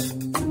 Hello,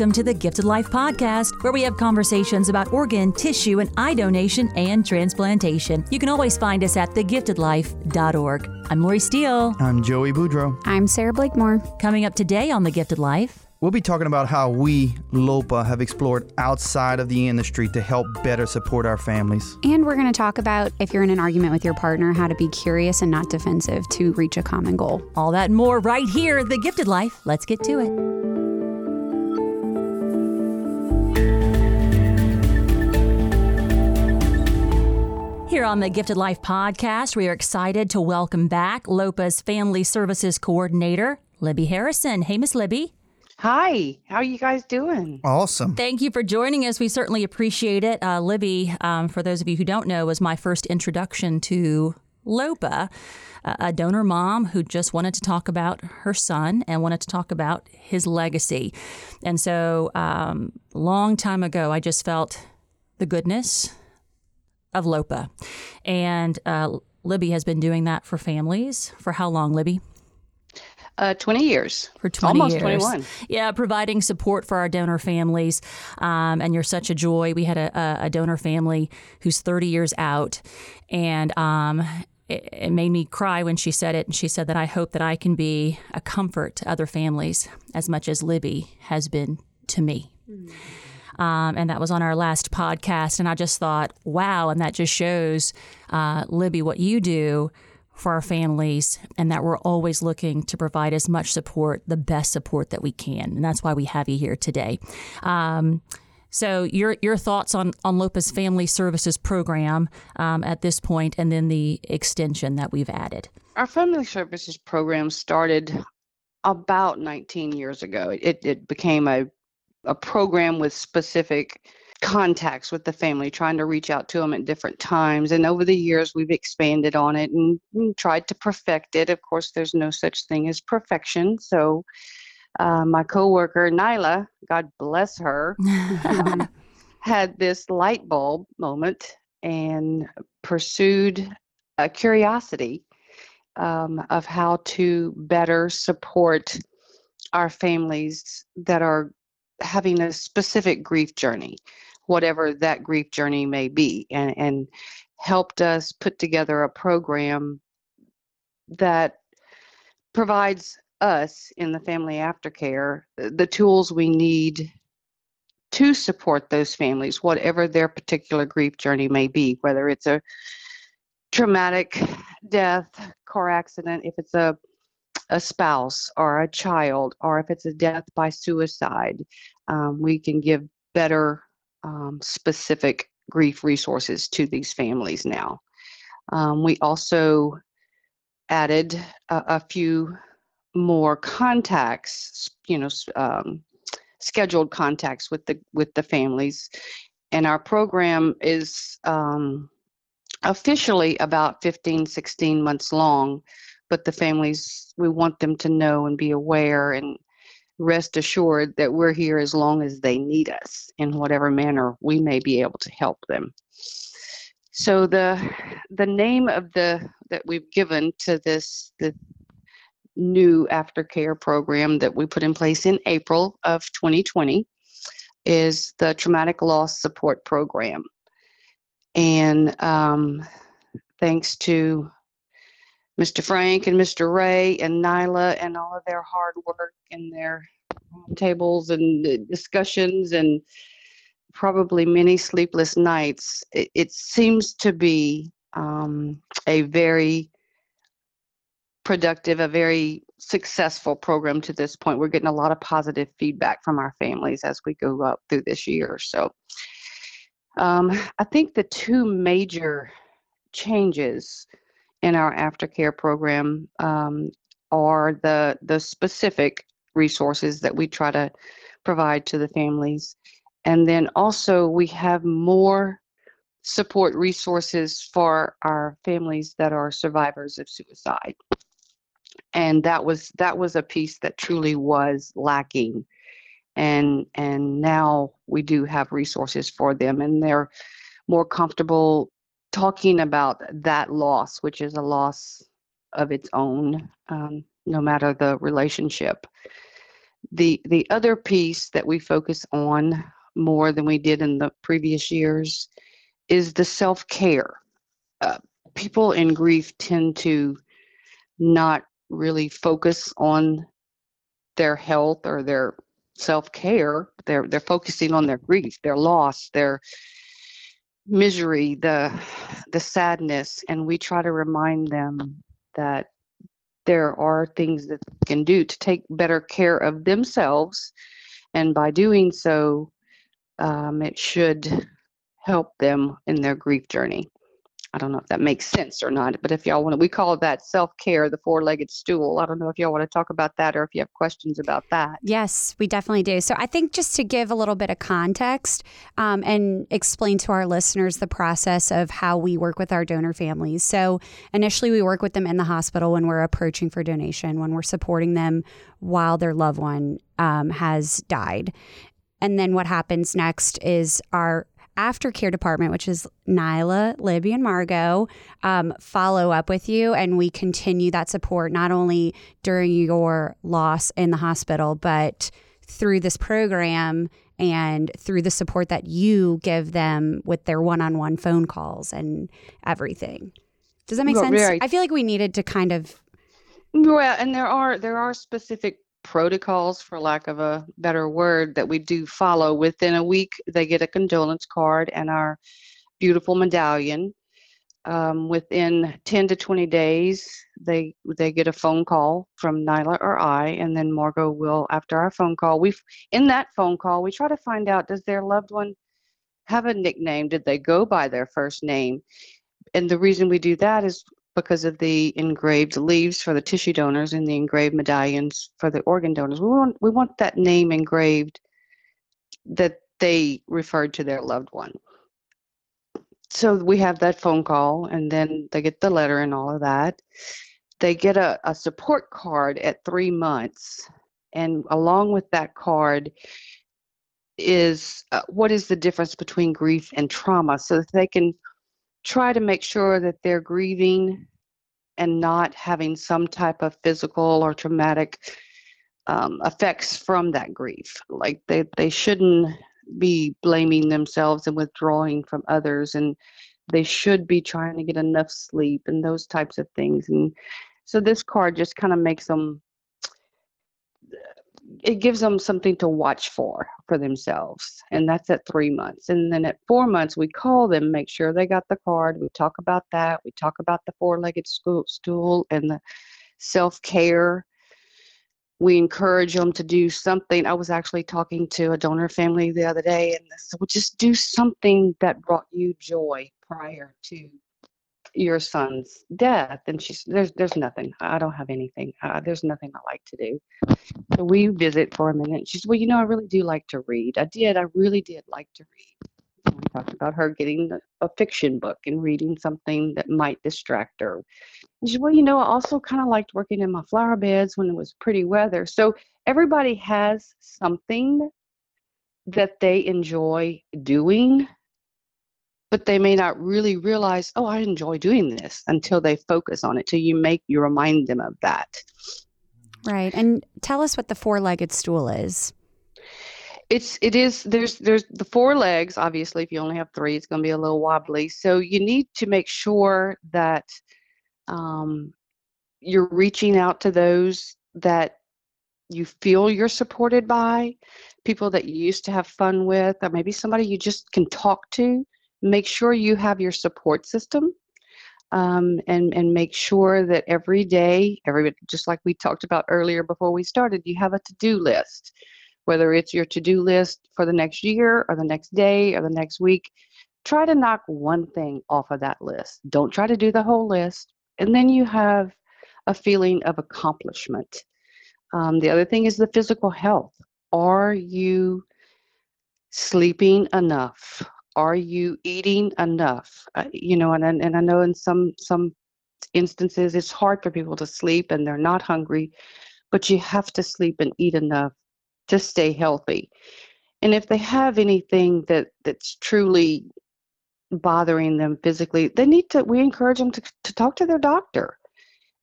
welcome to the Gifted Life Podcast, where we have conversations about organ, tissue, and eye donation and transplantation. You can always find us at thegiftedlife.org. I'm Lori Steele. I'm Joey Boudreau. I'm Sarah Blakemore. Coming up today on The Gifted Life. We'll be talking about how we, LOPA, have explored outside of the industry to help better support our families. And we're going to talk about if you're in an argument with your partner, how to be curious and not defensive to reach a common goal. All that and more right here, The Gifted Life. Let's get to it. Here on the Gifted Life podcast, we are excited to welcome back LOPA's Family Services Coordinator, Libbie Harrison. Hey, Miss Libbie. Hi, how are you guys doing? Awesome. Thank you for joining us. We certainly appreciate it. Uh, Libbie, um, for those of you who don't know, was my first introduction to LOPA, a donor mom who just wanted to talk about her son and wanted to talk about his legacy. And so, um, long time ago, I just felt the goodness of LOPA. And uh, Libbie has been doing that for families for how long, Libbie? Uh, 20 years. For 20 Almost years. 21. Yeah, providing support for our donor families. Um, and you're such a joy. We had a, a, donor family who's 30 years out. And um, it, it, made me cry when she said it. And she said that I hope that I can be a comfort to other families as much as Libby has been to me. Mm-hmm. Um, and that was on our last podcast. And I just thought, wow. And that just shows, uh, Libbie, what you do for our families, and that we're always looking to provide as much support, the best support that we can. And that's why we have you here today. Um, so your your thoughts on on LOPA's Family Services Program um, at this point, and then the extension that we've added. Our Family Services Program started about 19 years ago. It it became a a program with specific contacts with the family, trying to reach out to them at different times. And over the years, we've expanded on it and, and tried to perfect it. Of course, there's no such thing as perfection. So, uh, my coworker Nyla, God bless her, um, had this light bulb moment and pursued a curiosity um, of how to better support our families that are having a specific grief journey, whatever that grief journey may be, and, and helped us put together a program that provides us in the family aftercare uh, the tools we need to support those families, whatever their particular grief journey may be, whether it's a traumatic death, car accident, if it's a a spouse or a child, or if it's a death by suicide, um, we can give better um, specific grief resources to these families now. Um, we also added a, a, few more contacts, you know, um, scheduled contacts with the with the families, and our program is um, officially about 15, 16 months long but the families we want them to know and be aware and rest assured that we're here as long as they need us in whatever manner we may be able to help them. So the the name of the that we've given to this the new aftercare program that we put in place in April of 2020 is the traumatic loss support program. And um, thanks to Mr. Frank and Mr. Ray and Nyla and all of their hard work and their tables and discussions and probably many sleepless nights. It, it seems to be um, a very productive, a very successful program to this point. We're getting a lot of positive feedback from our families as we go up through this year. So um, I think the two major changes in our aftercare program um, are the the specific resources that we try to provide to the families, and then also we have more support resources for our families that are survivors of suicide. and that was that was a piece that truly was lacking and and now we do have resources for them and they're more comfortable talking about that loss which is a loss of its own um, no matter the relationship. The the other piece that we focus on more than we did in the previous years is the self-care. Uh, people in grief tend to not really focus on their health or their self-care. They're they're focusing on their grief their loss their misery the the sadness and we try to remind them that there are things that they can do to take better care of themselves. And by doing so um, it should help them in their grief journey I don't know if that makes sense or not, but if y'all want to, we call that self care, the four legged stool. I don't know if y'all want to talk about that or if you have questions about that. Yes, we definitely do. So I think just to give a little bit of context um, and explain to our listeners the process of how we work with our donor families. So initially, we work with them in the hospital when we're approaching for donation, when we're supporting them while their loved one um, has died. And then what happens next is our aftercare department, which is Nyla, Libbie, and Margot, um, follow up with you and we continue that support not only during your loss in the hospital, but through this program and through the support that you give them with their one on one phone calls and everything. Does that make well, sense? Right. I feel like we needed to kind of. Well, and there are there are specific protocols, for lack of a better word, that we do follow. Within a week, they get a condolence card and our beautiful medallion. Um, within 10 to 20 days, they they get a phone call from Nyla or I, and then Margot will, after our phone call, we in that phone call we try to find out does their loved one have a nickname? Did they go by their first name? And the reason we do that is because of the engraved leaves for the tissue donors and the engraved medallions for the organ donors. We want we want that name engraved that they referred to their loved one. So we have that phone call and then they get the letter and all of that. They get a, a support card at three months. And along with that card is uh, what is the difference between grief and trauma so that they can try to make sure that they're grieving and not having some type of physical or traumatic um, effects from that grief. Like they, they shouldn't be blaming themselves and withdrawing from others, and they should be trying to get enough sleep and those types of things. And so this card just kind of makes them it gives them something to watch for for themselves and that's at three months. And then at four months we call them make sure they got the card we talk about that we talk about the four-legged stool and the self-care. We encourage them to do something. I was actually talking to a donor family the other day and so just do something that brought you joy prior to your son's death and she's there's there's nothing i don't have anything uh, there's nothing i like to do. So we visit for a minute she said well you know i really do like to read. I did i really did like to read. We talked about her getting a fiction book and reading something that might distract her. She said well you know i also kind of liked working in my flower beds when it was pretty weather. So everybody has something that they enjoy doing but they may not really realize, oh, I enjoy doing this until they focus on it. Till you make you remind them of that. Right. And tell us what the four-legged stool is. It's it is there's there's the four legs. Obviously, if you only have three, it's going to be a little wobbly. So you need to make sure that um, you're reaching out to those that you feel you're supported by, people that you used to have fun with, or maybe somebody you just can talk to make sure you have your support system um, and and make sure that every day, every just like we talked about earlier before we started, you have a to-do list. Whether it's your to-do list for the next year or the next day or the next week, try to knock one thing off of that list. Don't try to do the whole list, and then you have a feeling of accomplishment. Um, the other thing is the physical health. Are you sleeping enough? Are you eating enough uh, you know and, and i know in some some instances, it's hard for people to sleep and they're not hungry, but you have to sleep and eat enough to stay healthy. And if they have anything that that's truly bothering them physically, they need to. We encourage them to to talk to their doctor.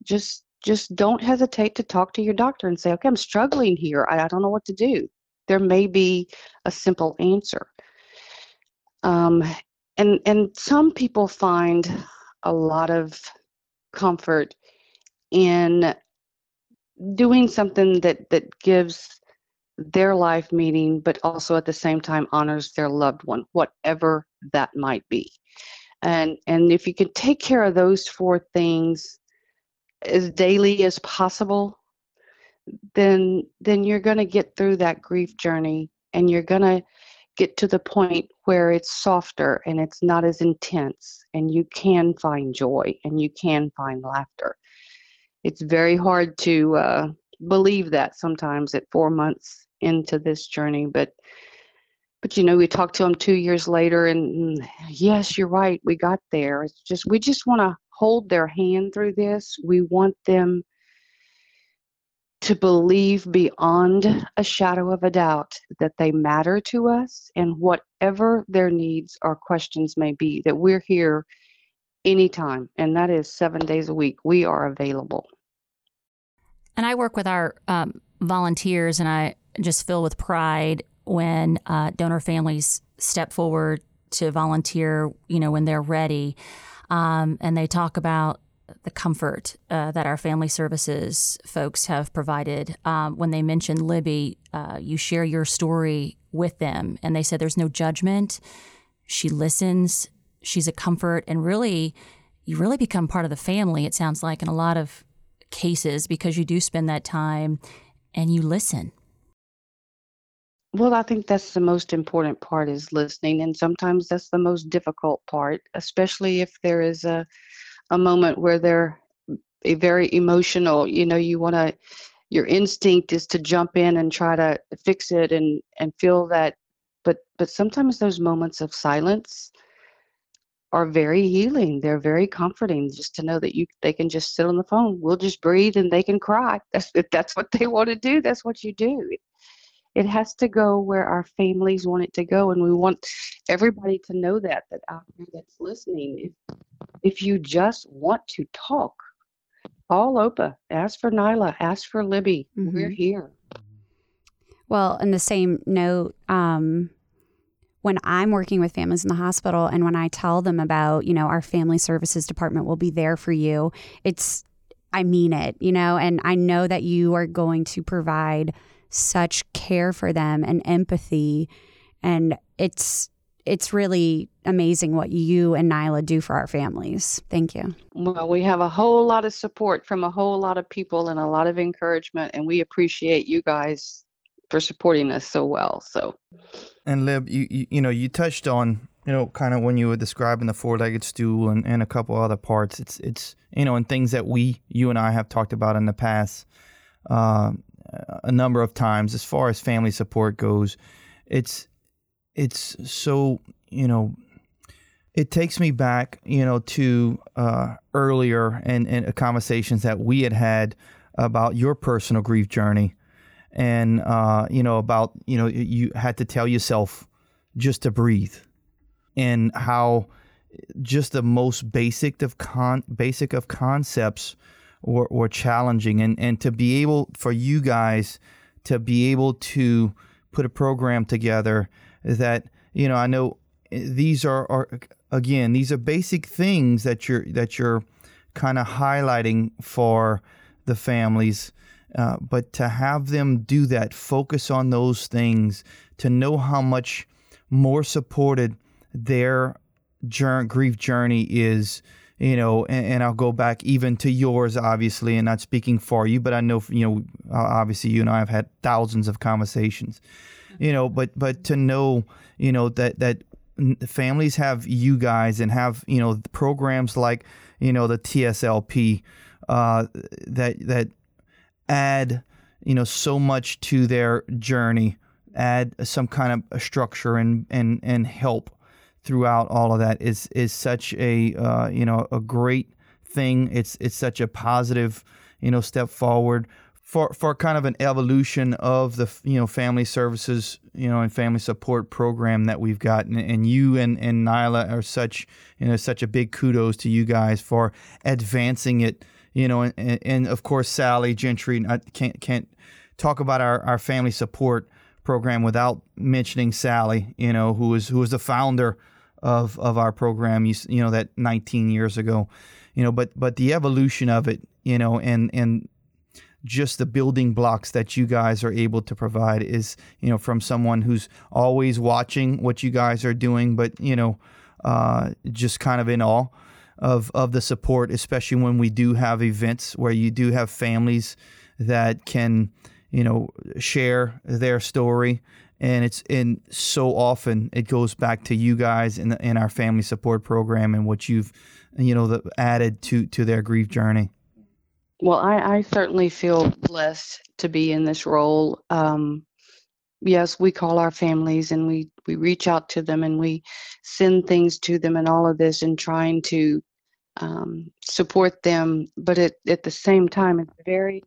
Just just don't hesitate to talk to your doctor and say, okay, I'm struggling here. I, I don't know what to do. There may be a simple answer. Um, and and some people find a lot of comfort in doing something that that gives their life meaning, but also at the same time honors their loved one, whatever that might be. And and if you can take care of those four things as daily as possible, then then you're going to get through that grief journey and you're going to get to the point where it's softer and it's not as intense and you can find joy and you can find laughter. It's very hard to uh, believe that sometimes at four months into this journey but but you know we talked to them two years later and yes you're right we got there it's just we just want to hold their hand through this we want them to believe beyond a shadow of a doubt that they matter to us and whatever their needs or questions may be that we're here anytime and that is seven days a week we are available and i work with our um, volunteers and i just filled with pride when uh, donor families step forward to volunteer, you know, when they're ready. Um, and they talk about the comfort uh, that our family services folks have provided. Um, when they mentioned Libbie, uh, you share your story with them, and they said there's no judgment. She listens. She's a comfort, and really, you really become part of the family. It sounds like in a lot of cases because you do spend that time and you listen. Well, I think that's the most important part is listening, and sometimes that's the most difficult part, especially if there is a a moment where they're a very emotional. You know, you want to your instinct is to jump in and try to fix it and and feel that, but but sometimes those moments of silence are very healing. They're very comforting just to know that you they can just sit on the phone. We'll just breathe and they can cry. That's if that's what they want to do. That's what you do it has to go where our families want it to go and we want everybody to know that that out there that's listening if, if you just want to talk call LOPA ask for nyla ask for libbie mm-hmm. we're here well in the same note um, when I'm working with families in the hospital and when I tell them about, you know, our family services department will be there for you, it's, I mean it, you know, and I know that you are going to provide such care for them and empathy and it's it's really amazing what you and Nyla do for our families. Thank you. Well, we have a whole lot of support from a whole lot of people and a lot of encouragement, and we appreciate you guys for supporting us so well. So, and Lib, you you, you know you touched on you know kind of when you were describing the four-legged stool and, and a couple other parts. It's it's you know and things that we you and I have talked about in the past. Uh, a number of times as far as family support goes. It's it's so you know it takes me back you know to uh, earlier and, and conversations that we had had about your personal grief journey and uh, you know about you know you had to tell yourself just to breathe and how just the most basic of con basic of concepts or, or challenging. And, and to be able for you guys to be able to put a program together that you know I know eh, these are, are again these are basic things that you're that you're kind of highlighting for the families uh, but to have them do that focus on those things to know how much more supported their journey, grief journey is you know, and, and, I'll go back even to yours, obviously, and not speaking for you, but I know, you know, obviously you and I have had thousands of conversations, you know, but but to know, you know, that that families have you guys and have you know programs like you know the TSLP uh, that that add you know so much to their journey, add some kind of structure and and and help throughout all of that is is such a uh, you know a great thing. It's it's such a positive, you know, step forward for for kind of an evolution of the you know family services you know and family support program that we've got and, and you and and Nyla are such you know such a big kudos to you guys for advancing it you know and, and of course Sally Gentry I can't can't talk about our, our family support program without mentioning Sally you know who was who was the founder of of our program you, you know that 19 years ago you know but but the evolution of it you know and and just the building blocks that you guys are able to provide is you know from someone who's always watching what you guys are doing but you know uh, just kind of in awe of of the support especially when we do have events where you do have families that can you know share their story and it's in so often it goes back to you guys in the, in our family support program and what you've you know the, added to to their grief journey well, I, I certainly feel blessed to be in this role. Um, yes, we call our families and we, we reach out to them and we send things to them and all of this and trying to um, support them. But at, at the same time, it's very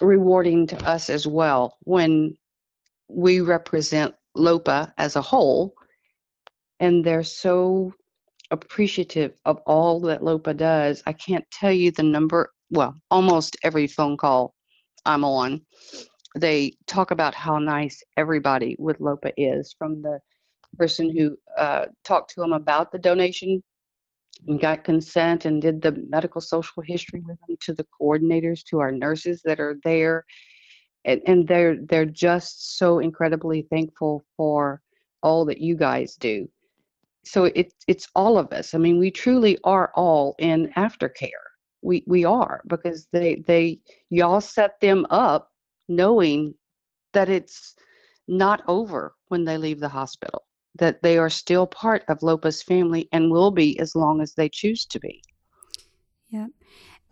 rewarding to us as well when we represent LOPA as a whole and they're so appreciative of all that LOPA does. I can't tell you the number well, almost every phone call I'm on, they talk about how nice everybody with LOPA is from the person who uh, talked to them about the donation and got consent and did the medical social history with them to the coordinators to our nurses that are there and, and they're they're just so incredibly thankful for all that you guys do. So it, it's all of us. I mean we truly are all in aftercare. We we are because they they y'all set them up knowing that it's not over when they leave the hospital that they are still part of lopa's family and will be as long as they choose to be. Yeah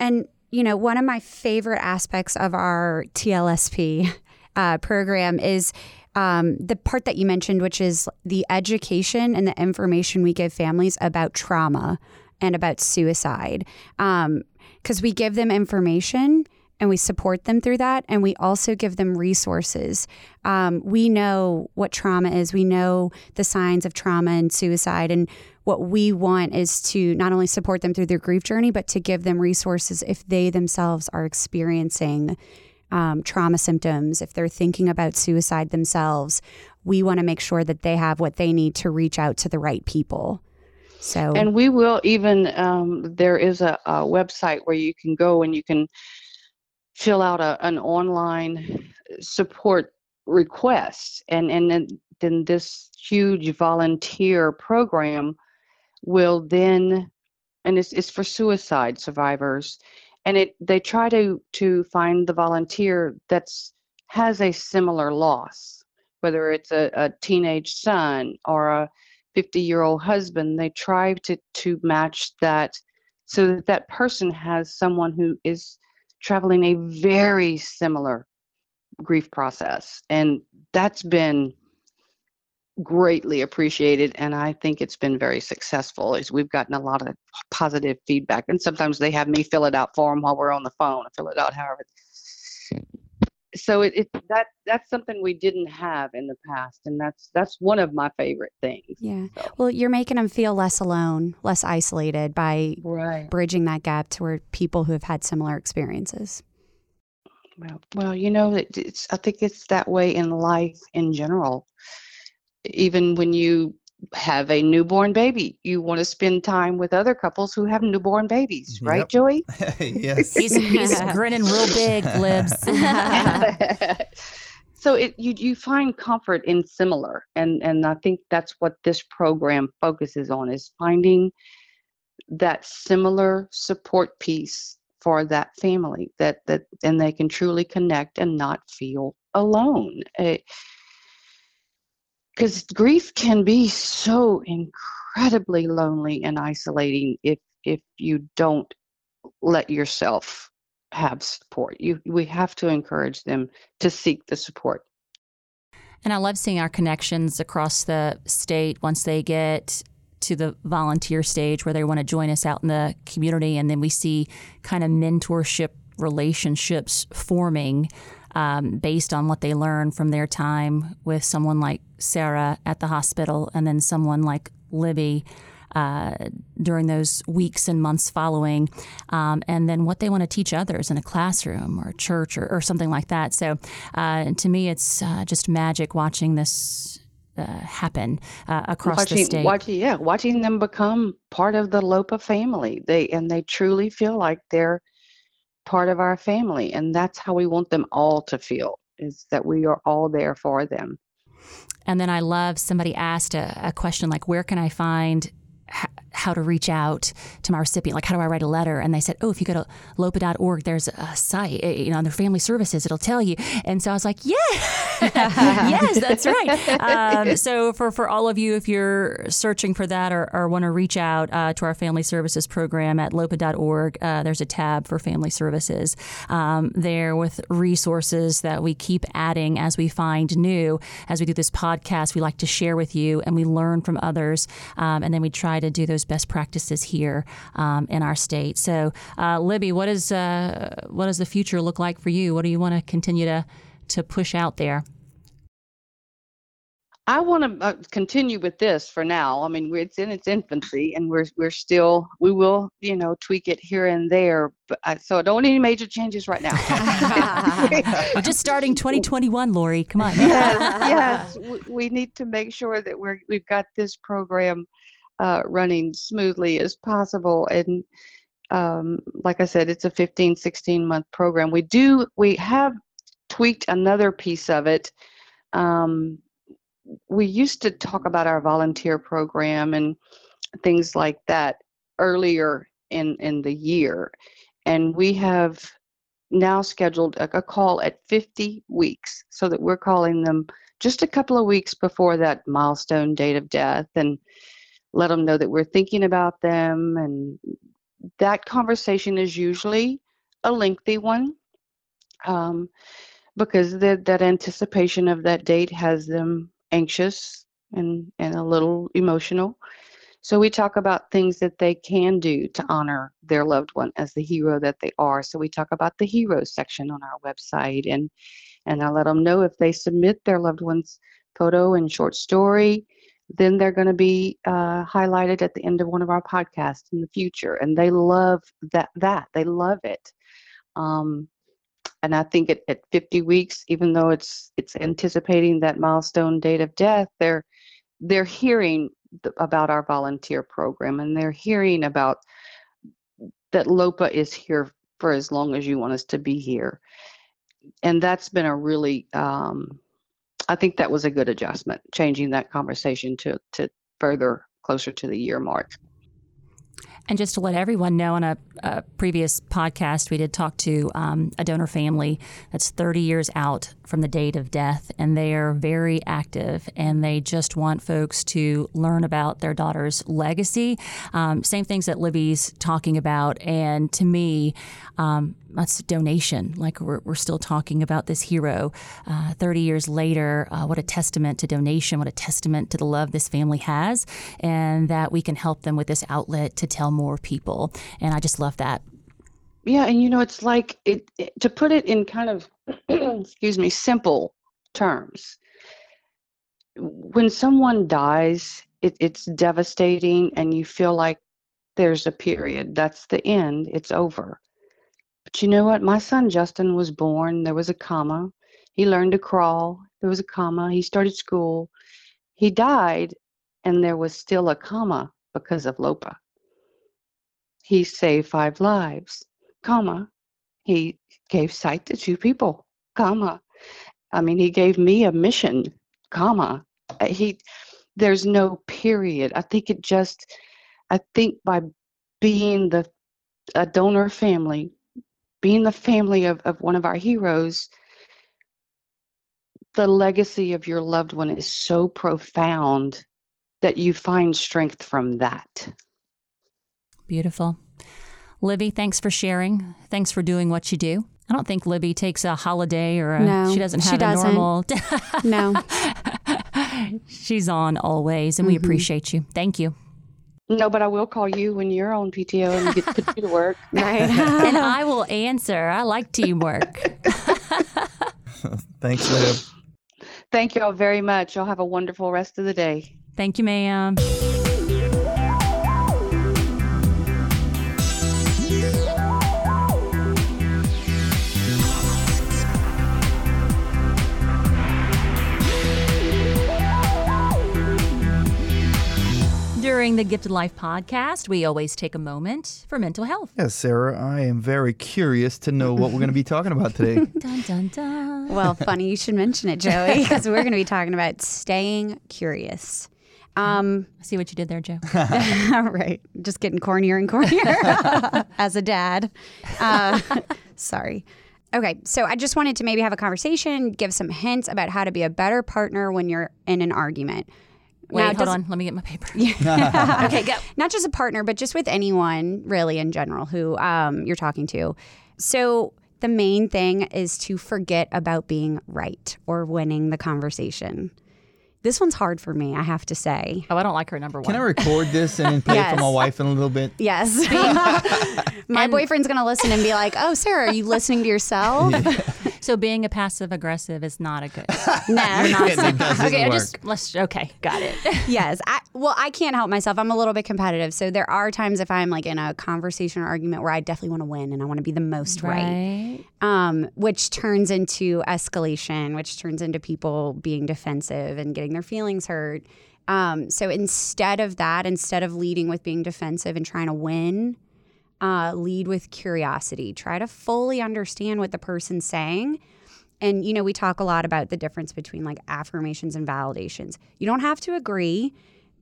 and you know one of my favorite aspects of our tlsp uh, program is um, the part that you mentioned, which is the education and the information we give families about trauma and about suicide. Um, because we give them information and we support them through that. And we also give them resources. Um, we know what trauma is, we know the signs of trauma and suicide. And what we want is to not only support them through their grief journey, but to give them resources if they themselves are experiencing. Um, trauma symptoms, if they're thinking about suicide themselves, we want to make sure that they have what they need to reach out to the right people. So, and we will even um, there is a, a, website where you can go and you can fill out a, an online support request, and and then, then this huge volunteer program will then, and it's it's for suicide survivors, and it they try to to find the volunteer that's has a similar loss, whether it's a, a teenage son or a 50 year old husband. They try to to match that so that that person has someone who is traveling a very similar grief process and that's been greatly appreciated and i think it's been very successful is we've gotten a lot of positive feedback and sometimes they have me fill it out for them while we're on the phone fill it out however so it, it that that's something we didn't have in the past and that's that's one of my favorite things yeah so. well you're making them feel less alone less isolated by right. bridging that gap to where people who have had similar experiences well well you know it, it's i think it's that way in life in general even when you have a newborn baby. You want to spend time with other couples who have newborn babies, mm-hmm. right, yep. Joey? yes. He's, he's grinning real big, libs. so it you you find comfort in similar, and and I think that's what this program focuses on is finding that similar support piece for that family that that and they can truly connect and not feel alone. It, because grief can be so incredibly lonely and isolating if if you don't let yourself have support. You we have to encourage them to seek the support. And i love seeing our connections across the state once they get to the volunteer stage where they want to join us out in the community, and then we see kind of mentorship relationships forming um, based on what they learn from their time with someone like Sarah at the hospital, and then someone like Libbie. Uh, during those weeks and months following, um, and then what they want to teach others in a classroom or a church or, or something like that. So, uh, to me, it's uh, just magic watching this uh, happen uh, across watching, the state. Watching, yeah, watching them become part of the Lopa family. They and they truly feel like they're part of our family, and that's how we want them all to feel: is that we are all there for them. And then I love somebody asked a, a question like, "Where can I find how to reach out to my recipient. Like, how do I write a letter? And they said, oh, if you go to lopa.org, there's a site, eh, you know, under family services, it'll tell you. And so I was like, yeah, yes, that's right. Um, so for, for all of you, if you're searching for that or, or want to reach out uh, to our family services program at lopa.org, uh, there's a tab for family services um, there with resources that we keep adding as we find new. As we do this podcast, we like to share with you and we learn from others. Um, and then we try to do those best practices here um, in our state. So, uh, Libbie, what is uh, what does the future look like for you? What do you want to continue to to push out there? I want to uh, continue with this for now. I mean, it's in its infancy, and we're we're still we will you know tweak it here and there. But I, so I don't need any major changes right now. we're just starting 2021, Lori. Come on. yes, yes. We, we need to make sure that we're we've got this program uh, running smoothly as possible. And um, like I said, it's a 15, 16 month program. We do, we have tweaked another piece of it. Um, we used to talk about our volunteer program and things like that earlier in, in the year. And we have now scheduled a, a call at 50 weeks so that we're calling them just a couple of weeks before that milestone date of death. And let them know that we're thinking about them. And that conversation is usually a lengthy one um, because the, that anticipation of that date has them anxious and, and a little emotional. So we talk about things that they can do to honor their loved one as the hero that they are. So we talk about the heroes section on our website and and I let them know if they submit their loved one's photo and short story then they're going to be uh, highlighted at the end of one of our podcasts in the future and they love that that they love it. Um, and i think at, at 50 weeks even though it's it's anticipating that milestone date of death they're they're hearing th- about our volunteer program and they're hearing about that lopa is here for as long as you want us to be here. And that's been a really um, I think that was a good adjustment, changing that conversation to to further closer to the year mark. And just to let everyone know, on a, a previous podcast, we did talk to um, a donor family that's 30 years out from the date of death, and they are very active and they just want folks to learn about their daughter's legacy. Um, same things that Libbie's talking about. And to me, um, that's donation. Like we're, we're still talking about this hero uh, 30 years later. Uh, what a testament to donation, what a testament to the love this family has, and that we can help them with this outlet to tell more people. And I just love that. Yeah, and you know, it's like it, it to put it in kind of, excuse me, simple terms. When someone dies, it, it's devastating, and you feel like there's a period. That's the end. It's over but you know what? My son Justin was born. There was a comma. He learned to crawl. There was a comma. He started school. He died, and there was still a comma because of Lopa. He saved five lives, comma. He gave sight to two people, comma. I mean, he gave me a mission, comma. Uh, he, there's no period. I think it just, I think by being the a donor family being the family of, of one of our heroes, the legacy of your loved one is so profound that you find strength from that. Beautiful. Libbie, thanks for sharing. Thanks for doing what you do. I don't think Libbie takes a holiday or a, no, she doesn't have she doesn't. a normal. no. She's on always, and mm-hmm. we appreciate you. Thank you. No, but I will call you when you're on PTO and get put you to work. Right. and I will answer. I like teamwork. Thanks, Liv. Thank you all very much. Y'all have a wonderful rest of the day. Thank you, ma'am. During the Gifted Life podcast, we always take a moment for mental health. Yes, Sarah, I am very curious to know what we're going to be talking about today. Dun, dun, dun. well, funny you should mention it, Joey, because we're going to be talking about staying curious. Um, I see what you did there, Joe. right. Just getting cornier and cornier as a dad. Uh, sorry. Okay, so I just wanted to maybe have a conversation, give some hints about how to be a better partner when you're in an argument. Wait, Now, hold does- on. Let me get my paper. okay, go. Not just a partner, but just with anyone really in general who um, you're talking to. So the main thing is to forget about being right or winning the conversation. This one's hard for me, I have to say. Oh, I don't like her number one. Can I record this and then play it for my wife in a little bit? Yes. My boyfriend's going to listen and be like, oh, Sarah, are you listening to yourself? So being a passive aggressive is not a good. no. doesn't okay, I just let's. Okay, got it. yes. I, well, I can't help myself. I'm a little bit competitive. So there are times if I'm like in a conversation or argument where I definitely want to win and I want to be the most right. um, which turns into escalation, which turns into people being defensive and getting their feelings hurt. Um, so instead of that, instead of leading with being defensive and trying to win, uh, lead with curiosity. Try to fully understand what the person's saying. And, you know, we talk a lot about the difference between like affirmations and validations. You don't have to agree,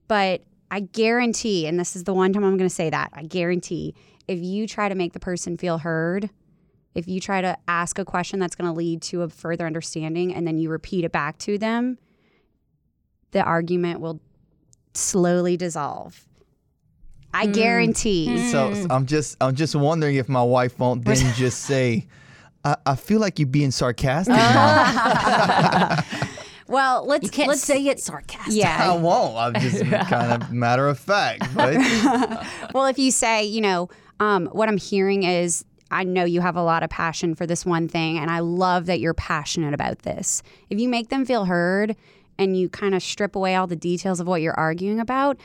but I guarantee, and this is the one time I'm going to say that, I guarantee if you try to make the person feel heard, if you try to ask a question that's going to lead to a further understanding and then you repeat it back to them, the argument will slowly dissolve. I mm. guarantee. Mm. So so I'm just I'm just wondering if my wife won't then just say, I, I feel like you're being sarcastic uh-huh. now. Well, let's You can't let's say it sarcastic. I Yeah. won't. I'm just kind of matter of fact. But well, if you say, you know, um, what I'm hearing is, I know you have a lot of passion for this one thing, and I love that you're passionate about this. If you make them feel heard and you kind of strip away all the details of what you're arguing about,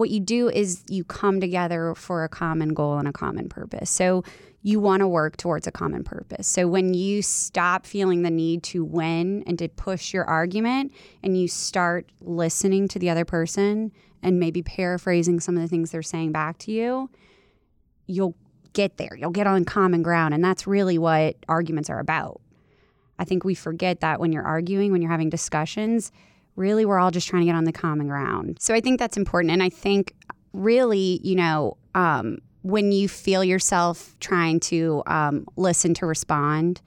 what you do is you come together for a common goal and a common purpose. So you want to work towards a common purpose. So when you stop feeling the need to win and to push your argument and you start listening to the other person and maybe paraphrasing some of the things they're saying back to you, you'll get there. You'll get on common ground. And that's really what arguments are about. I think we forget that when you're arguing, when you're having discussions, really we're all just trying to get on the common ground. So I think that's important. And I think really, you know, um, when you feel yourself trying to um, listen to respond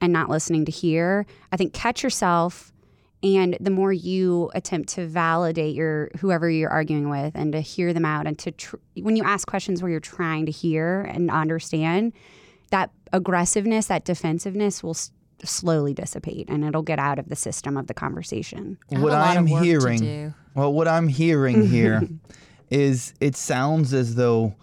and not listening to hear, I think catch yourself. And the more you attempt to validate your whoever you're arguing with and to hear them out and to tr- when you ask questions where you're trying to hear and understand, that aggressiveness, that defensiveness will slowly dissipate and it'll get out of the system of the conversation. I what I'm of work to hearing, well, what I'm hearing here is it sounds as though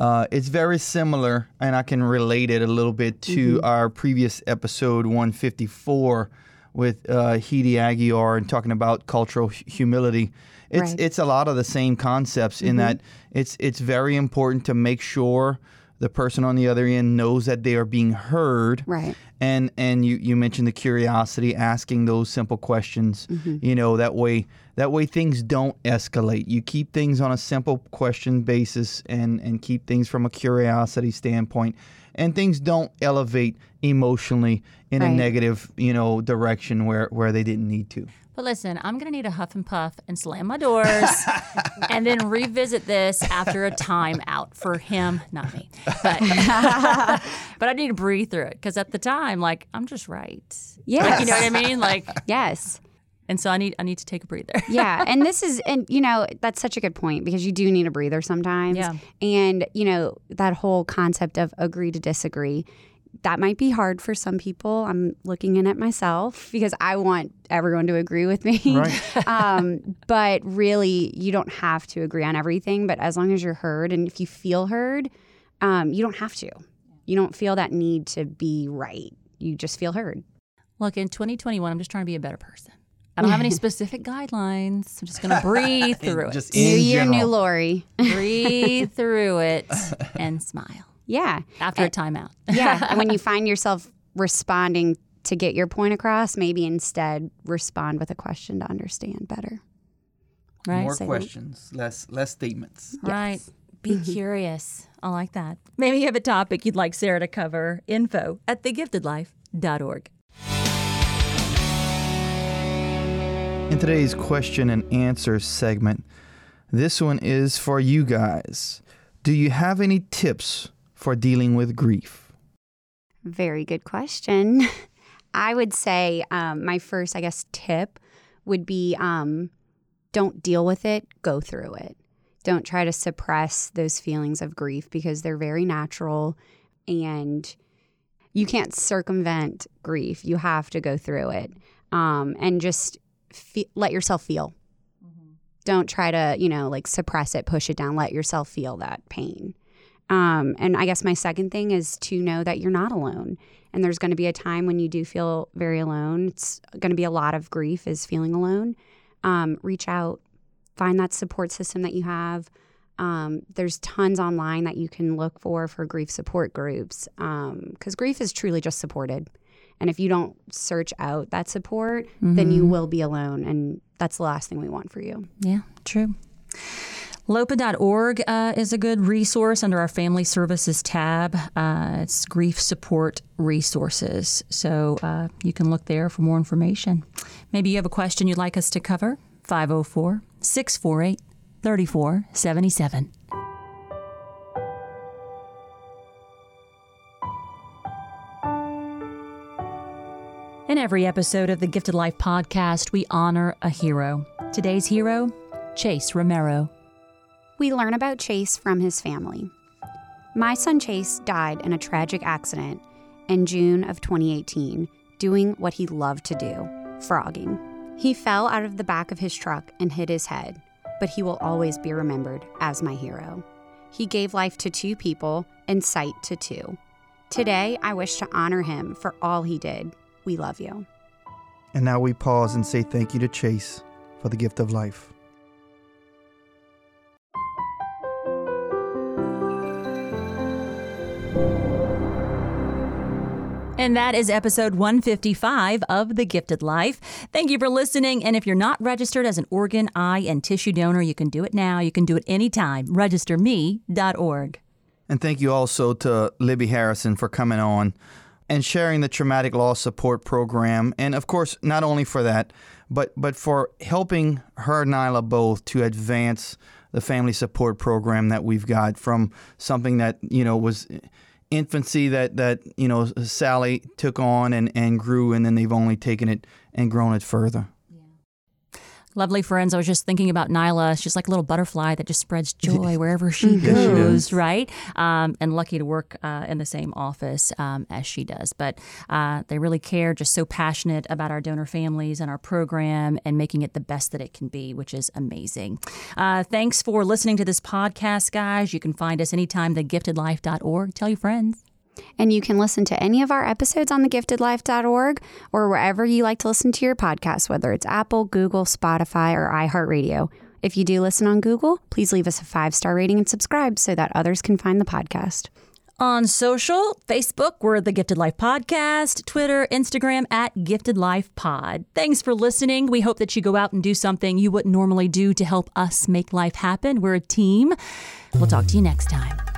uh, it's very similar, and I can relate it a little bit to Mm-hmm. our previous episode 154 with uh, Hidi Aguiar and talking about cultural hu- humility. It's Right. Mm-hmm. it's a lot of the same concepts in that it's it's very important to make sure the person on the other end knows that they are being heard. Right. and and you you mentioned the curiosity asking those simple questions. Mm-hmm. You know that way that way things don't escalate. You keep things on a simple question basis and and keep things from a curiosity standpoint and things don't elevate emotionally in a negative you know direction where where they didn't need to But listen, I'm gonna need a huff and puff and slam my doors, and then revisit this after a time out for him, not me. But, but I need to breathe through it because at the time, like I'm just right. Yeah, Like, you know what I mean? Like, Yes. And so I need I need to take a breather. yeah and this is and you know that's such a good point because you do need a breather sometimes Yeah. and you know that whole concept of agree to disagree that might be hard for some people. I'm looking in at myself because I want everyone to agree with me. Right. um, but really, you don't have to agree on everything. But as long as you're heard and if you feel heard, um, you don't have to. You don't feel that need to be right. You just feel heard. Look, in 2021, I'm just trying to be a better person. I don't have any specific guidelines. I'm just going to breathe through Just it. in new year, new. Lori. breathe through it and smile yeah. after a timeout. yeah. And when you find yourself responding to get your point across, maybe instead respond with a question to understand better. Right? More Say that. questions, less less statements. Right. Be mm-hmm. curious. I like that. Maybe you have a topic you'd like Sarah to cover. Info at thegiftedlife.org. In today's question and answer segment, this one is for you guys. Do you have any tips for dealing with grief? Very good question. I would say um, my first, I guess, tip would be um, don't deal with it, go through it. Don't try to suppress those feelings of grief because they're very natural and you can't circumvent grief. You have to go through it um, and just fe- let yourself feel. Don't try to, you know, like suppress it, push it down. Let yourself feel that pain. Um, and I guess my second thing is to know that you're not alone. And there's going to be a time when you do feel very alone. It's going to be a lot of grief is feeling alone. Um, reach out, find that support system that you have. Um, there's tons online that you can look for for grief support groups because grief is truly just supported. And if you don't search out that support, then you will be alone. And that's the last thing we want for you. Yeah, true. LOPA.org uh, is a good resource under our Family Services tab. Uh, it's grief support resources. So uh, you can look there for more information. Maybe you have a question you'd like us to cover. 504 648 3477. In every episode of the Gifted Life podcast, we honor a hero. Today's hero, Chase Romero. We learn about Chase from his family. My son Chase died in a tragic accident in June of 2018, doing what he loved to do frogging. He fell out of the back of his truck and hit his head, but he will always be remembered as my hero. He gave life to two people and sight to two. Today, I wish to honor him for all he did. We love you. And now we pause and say thank you to Chase for the gift of life. And that is episode 155 of The Gifted Life. Thank you for listening. And if you're not registered as an organ, eye, and tissue donor, you can do it now. You can do it anytime. RegisterMe.org. And thank you also to Libbie Harrison for coming on and sharing the traumatic loss support program. And of course, not only for that, but but for helping her and Nyla both to advance the family support program that we've got from something that, you know, was infancy that that, you know, Sally took on and, and grew and then they've only taken it and grown it further. Lovely friends. I was just thinking about Nyla. She's like a little butterfly that just spreads joy wherever she Yes, she goes, does. right? Um, and lucky to work uh, in the same office um, as she does. But uh, they really care, just so passionate about our donor families and our program and making it the best that it can be, which is amazing. Uh, thanks for listening to this podcast, guys. You can find us anytime, thegiftedlife.org. Tell your friends. And you can listen to any of our episodes on thegiftedlife.org or wherever you like to listen to your podcast, whether it's Apple, Google, Spotify, or iHeartRadio. If you do listen on Google, please leave us a five star rating and subscribe so that others can find the podcast. On social, Facebook, we're the Gifted Life Podcast, Twitter, Instagram at Gifted Life Pod. Thanks for listening. We hope that you go out and do something you wouldn't normally do to help us make life happen. We're a team. We'll talk to you next time.